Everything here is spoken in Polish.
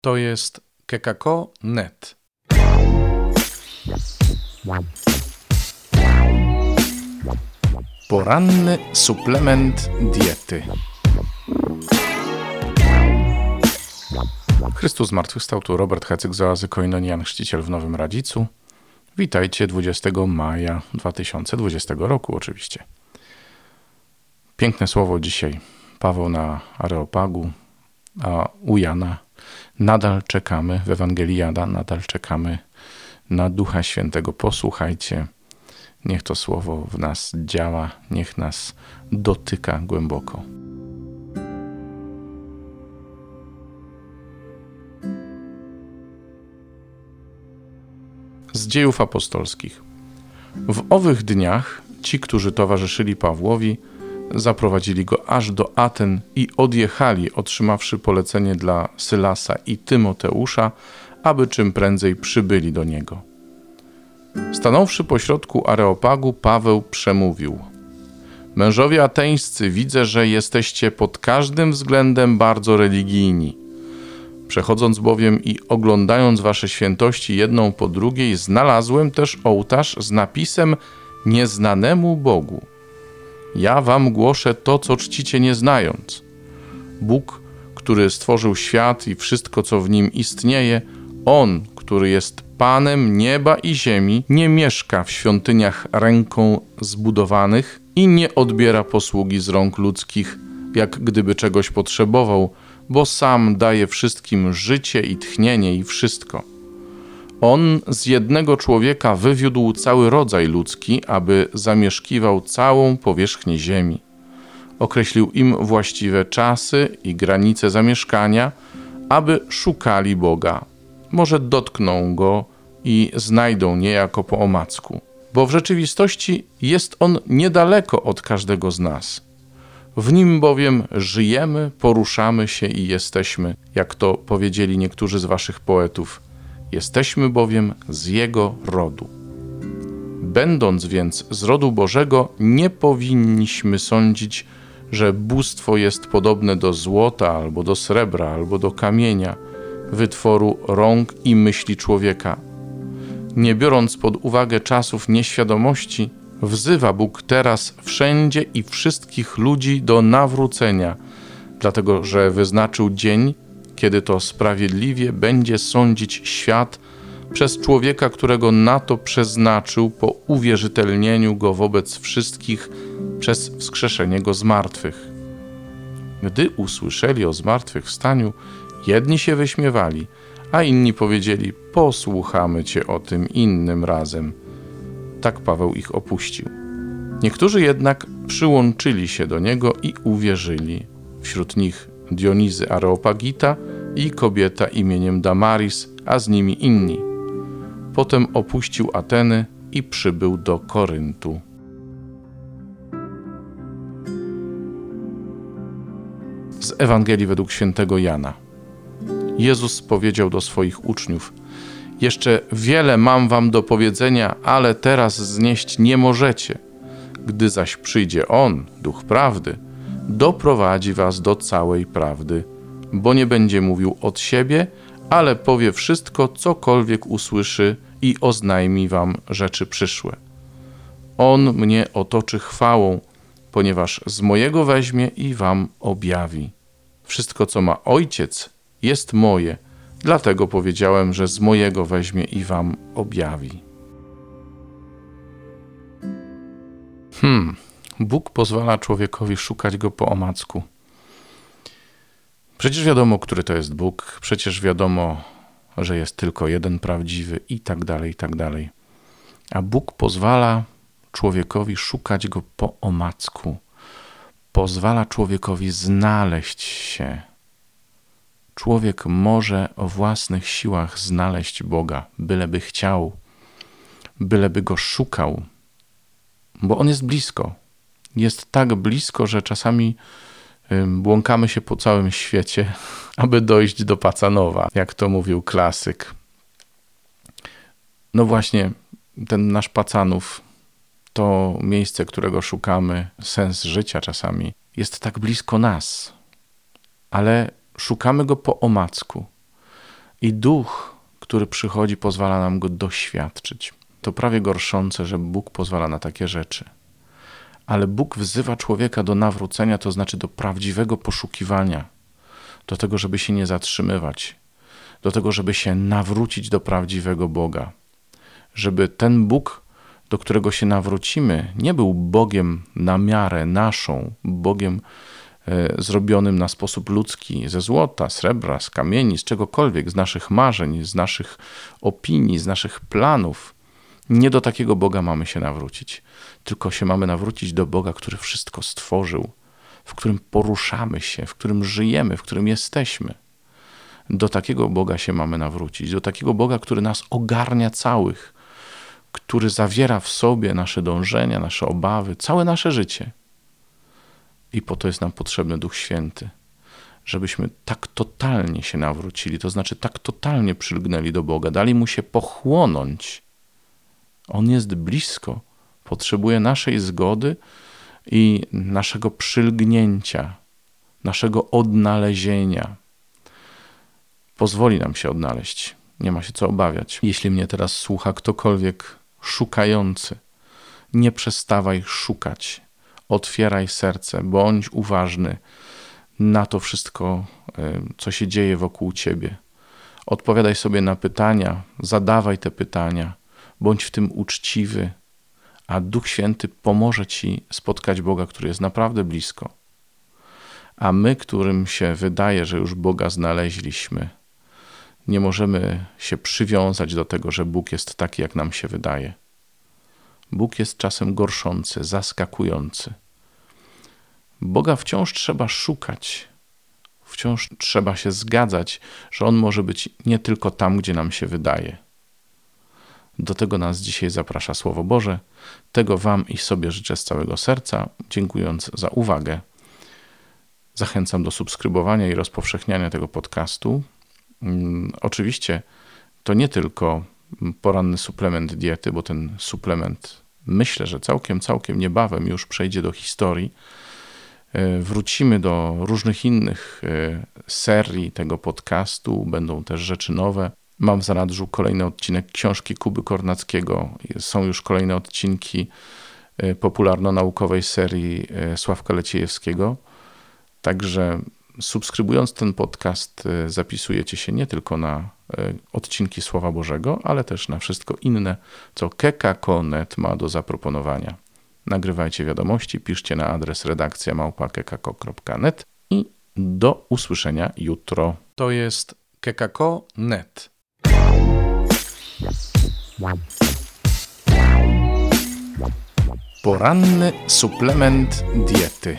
To jest kekako.net. Poranny suplement diety. Chrystus zmartwychwstał, tu Robert Hecyk z oazy Koinonian, chrzciciel w Nowym Radzicu. Witajcie 20 maja 2020 roku oczywiście. Piękne słowo dzisiaj. Paweł na Areopagu, a u Jana nadal czekamy, w Ewangelii Jana nadal czekamy na Ducha Świętego. Posłuchajcie, niech to słowo w nas działa, niech nas dotyka głęboko. Z dziejów apostolskich. W owych dniach ci, którzy towarzyszyli Pawłowi, zaprowadzili go aż do Aten i odjechali, otrzymawszy polecenie dla Sylasa i Tymoteusza, aby czym prędzej przybyli do niego. Stanąwszy pośrodku Areopagu, Paweł przemówił: Mężowie ateńscy, widzę, że jesteście pod każdym względem bardzo religijni. Przechodząc bowiem i oglądając wasze świętości jedną po drugiej, znalazłem też ołtarz z napisem Nieznanemu Bogu. Ja wam głoszę to, co czcicie nie znając. Bóg, który stworzył świat i wszystko, co w nim istnieje, On, który jest Panem nieba i ziemi, nie mieszka w świątyniach ręką zbudowanych i nie odbiera posługi z rąk ludzkich, jak gdyby czegoś potrzebował, bo sam daje wszystkim życie i tchnienie i wszystko. On z jednego człowieka wywiódł cały rodzaj ludzki, aby zamieszkiwał całą powierzchnię ziemi. Określił im właściwe czasy i granice zamieszkania, aby szukali Boga. Może dotkną go i znajdą niejako po omacku, bo w rzeczywistości jest on niedaleko od każdego z nas. W nim bowiem żyjemy, poruszamy się i jesteśmy, jak to powiedzieli niektórzy z waszych poetów Jesteśmy bowiem z Jego rodu. Będąc więc z rodu Bożego, nie powinniśmy sądzić, że bóstwo jest podobne do złota, albo do srebra, albo do kamienia, wytworu rąk i myśli człowieka. Nie biorąc pod uwagę czasów nieświadomości, wzywa Bóg teraz wszędzie i wszystkich ludzi do nawrócenia, dlatego że wyznaczył dzień, kiedy to sprawiedliwie będzie sądzić świat przez człowieka, którego na to przeznaczył po uwierzytelnieniu go wobec wszystkich przez wskrzeszenie go z martwych. Gdy usłyszeli o zmartwychwstaniu, jedni się wyśmiewali, a inni powiedzieli: Posłuchamy cię o tym innym razem. Tak Paweł ich opuścił. Niektórzy jednak przyłączyli się do niego i uwierzyli. Wśród nich Dionizy Areopagita i kobieta imieniem Damaris, a z nimi inni. Potem opuścił Ateny i przybył do Koryntu. Z Ewangelii według świętego Jana. Jezus powiedział do swoich uczniów: Jeszcze wiele mam wam do powiedzenia, ale teraz znieść nie możecie. Gdy zaś przyjdzie On, duch prawdy, doprowadzi was do całej prawdy, bo nie będzie mówił od siebie, ale powie wszystko, cokolwiek usłyszy i oznajmi wam rzeczy przyszłe. On mnie otoczy chwałą, ponieważ z mojego weźmie i wam objawi. Wszystko, co ma ojciec, jest moje, dlatego powiedziałem, że z mojego weźmie i wam objawi. Hmm, Bóg pozwala człowiekowi szukać go po omacku. Przecież wiadomo, który to jest Bóg, przecież wiadomo, że jest tylko jeden prawdziwy i tak dalej, i tak dalej. A Bóg pozwala człowiekowi szukać go po omacku. Pozwala człowiekowi znaleźć się. Człowiek może o własnych siłach znaleźć Boga, byleby chciał, byleby go szukał, bo on jest blisko jest tak blisko, że czasami błąkamy się po całym świecie, aby dojść do Pacanowa, jak to mówił klasyk. No właśnie, ten nasz Pacanów to miejsce, którego szukamy, sens życia czasami, jest tak blisko nas, ale szukamy go po omacku. I duch, który przychodzi, pozwala nam go doświadczyć. To prawie gorszące, że Bóg pozwala na takie rzeczy. Ale Bóg wzywa człowieka do nawrócenia, to znaczy do prawdziwego poszukiwania, do tego, żeby się nie zatrzymywać, do tego, żeby się nawrócić do prawdziwego Boga. Żeby ten Bóg, do którego się nawrócimy, nie był Bogiem na miarę naszą, Bogiem e, zrobionym na sposób ludzki, ze złota, srebra, z kamieni, z czegokolwiek, z naszych marzeń, z naszych opinii, z naszych planów. Nie do takiego Boga mamy się nawrócić, tylko się mamy nawrócić do Boga, który wszystko stworzył, w którym poruszamy się, w którym żyjemy, w którym jesteśmy. Do takiego Boga się mamy nawrócić, do takiego Boga, który nas ogarnia całych, który zawiera w sobie nasze dążenia, nasze obawy, całe nasze życie. I po to jest nam potrzebny Duch Święty, żebyśmy tak totalnie się nawrócili, to znaczy tak totalnie przylgnęli do Boga, dali mu się pochłonąć. On jest blisko, potrzebuje naszej zgody i naszego przylgnięcia, naszego odnalezienia. Pozwoli nam się odnaleźć. Nie ma się co obawiać. Jeśli mnie teraz słucha ktokolwiek szukający, nie przestawaj szukać. Otwieraj serce, bądź uważny na to wszystko, e, co się dzieje wokół ciebie. Odpowiadaj sobie na pytania, zadawaj te pytania, bądź w tym uczciwy, a Duch Święty pomoże ci spotkać Boga, który jest naprawdę blisko. A my, którym się wydaje, że już Boga znaleźliśmy, nie możemy się przywiązać do tego, że Bóg jest taki, jak nam się wydaje. Bóg jest czasem gorszący, zaskakujący. Boga wciąż trzeba szukać, wciąż trzeba się zgadzać, że On może być nie tylko tam, gdzie nam się wydaje. Do tego nas dzisiaj zaprasza Słowo Boże. Tego Wam i sobie życzę z całego serca, dziękując za uwagę. Zachęcam do subskrybowania i rozpowszechniania tego podcastu. Mm, oczywiście to nie tylko poranny suplement diety, bo ten suplement myślę, że całkiem, całkiem niebawem już przejdzie do historii. E, wrócimy do różnych innych e, serii tego podcastu, będą też rzeczy nowe. Mam w zanadrzu kolejny odcinek książki Kuby Kornackiego. Są już kolejne odcinki e, popularno-naukowej serii Sławka Leciejewskiego. Także subskrybując ten podcast, e, zapisujecie się nie tylko na e, odcinki Słowa Bożego, ale też na wszystko inne, co kekako.net ma do zaproponowania. Nagrywajcie wiadomości, piszcie na adres redakcja małpa.kekako.net i do usłyszenia jutro. To jest kekako.net. Poranny suplement diety.